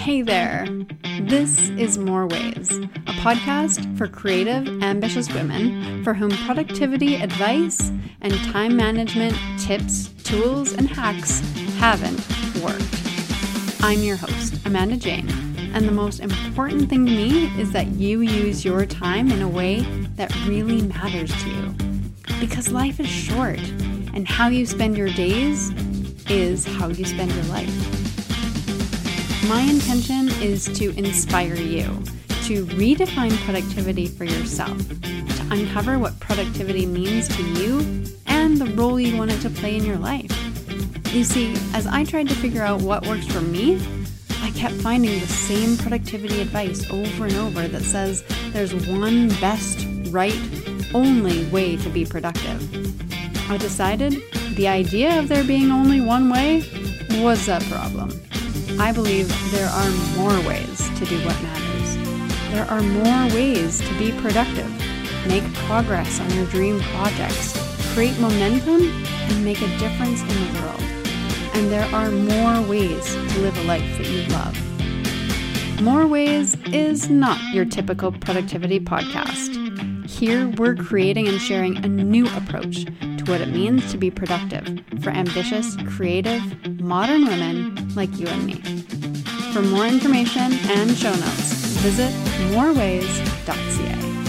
Hey there. This is More Ways, a podcast for creative, ambitious women for whom productivity advice and time management tips, tools, and hacks haven't worked. I'm your host, Amanda Jane, and the most important thing to me is that you use your time in a way that really matters to you. Because life is short, and how you spend your days is how you spend your life. My intention is to inspire you to redefine productivity for yourself, to uncover what productivity means to you and the role you want it to play in your life. You see, as I tried to figure out what works for me, I kept finding the same productivity advice over and over that says there's one best, right, only way to be productive. I decided the idea of there being only one way was a problem. I believe there are more ways to do what matters. There are more ways to be productive, make progress on your dream projects, create momentum, and make a difference in the world. And there are more ways to live a life that you love. More Ways is not your typical productivity podcast. Here, we're creating and sharing a new approach what it means to be productive for ambitious, creative, modern women like you and me. For more information and show notes, visit moreways.ca.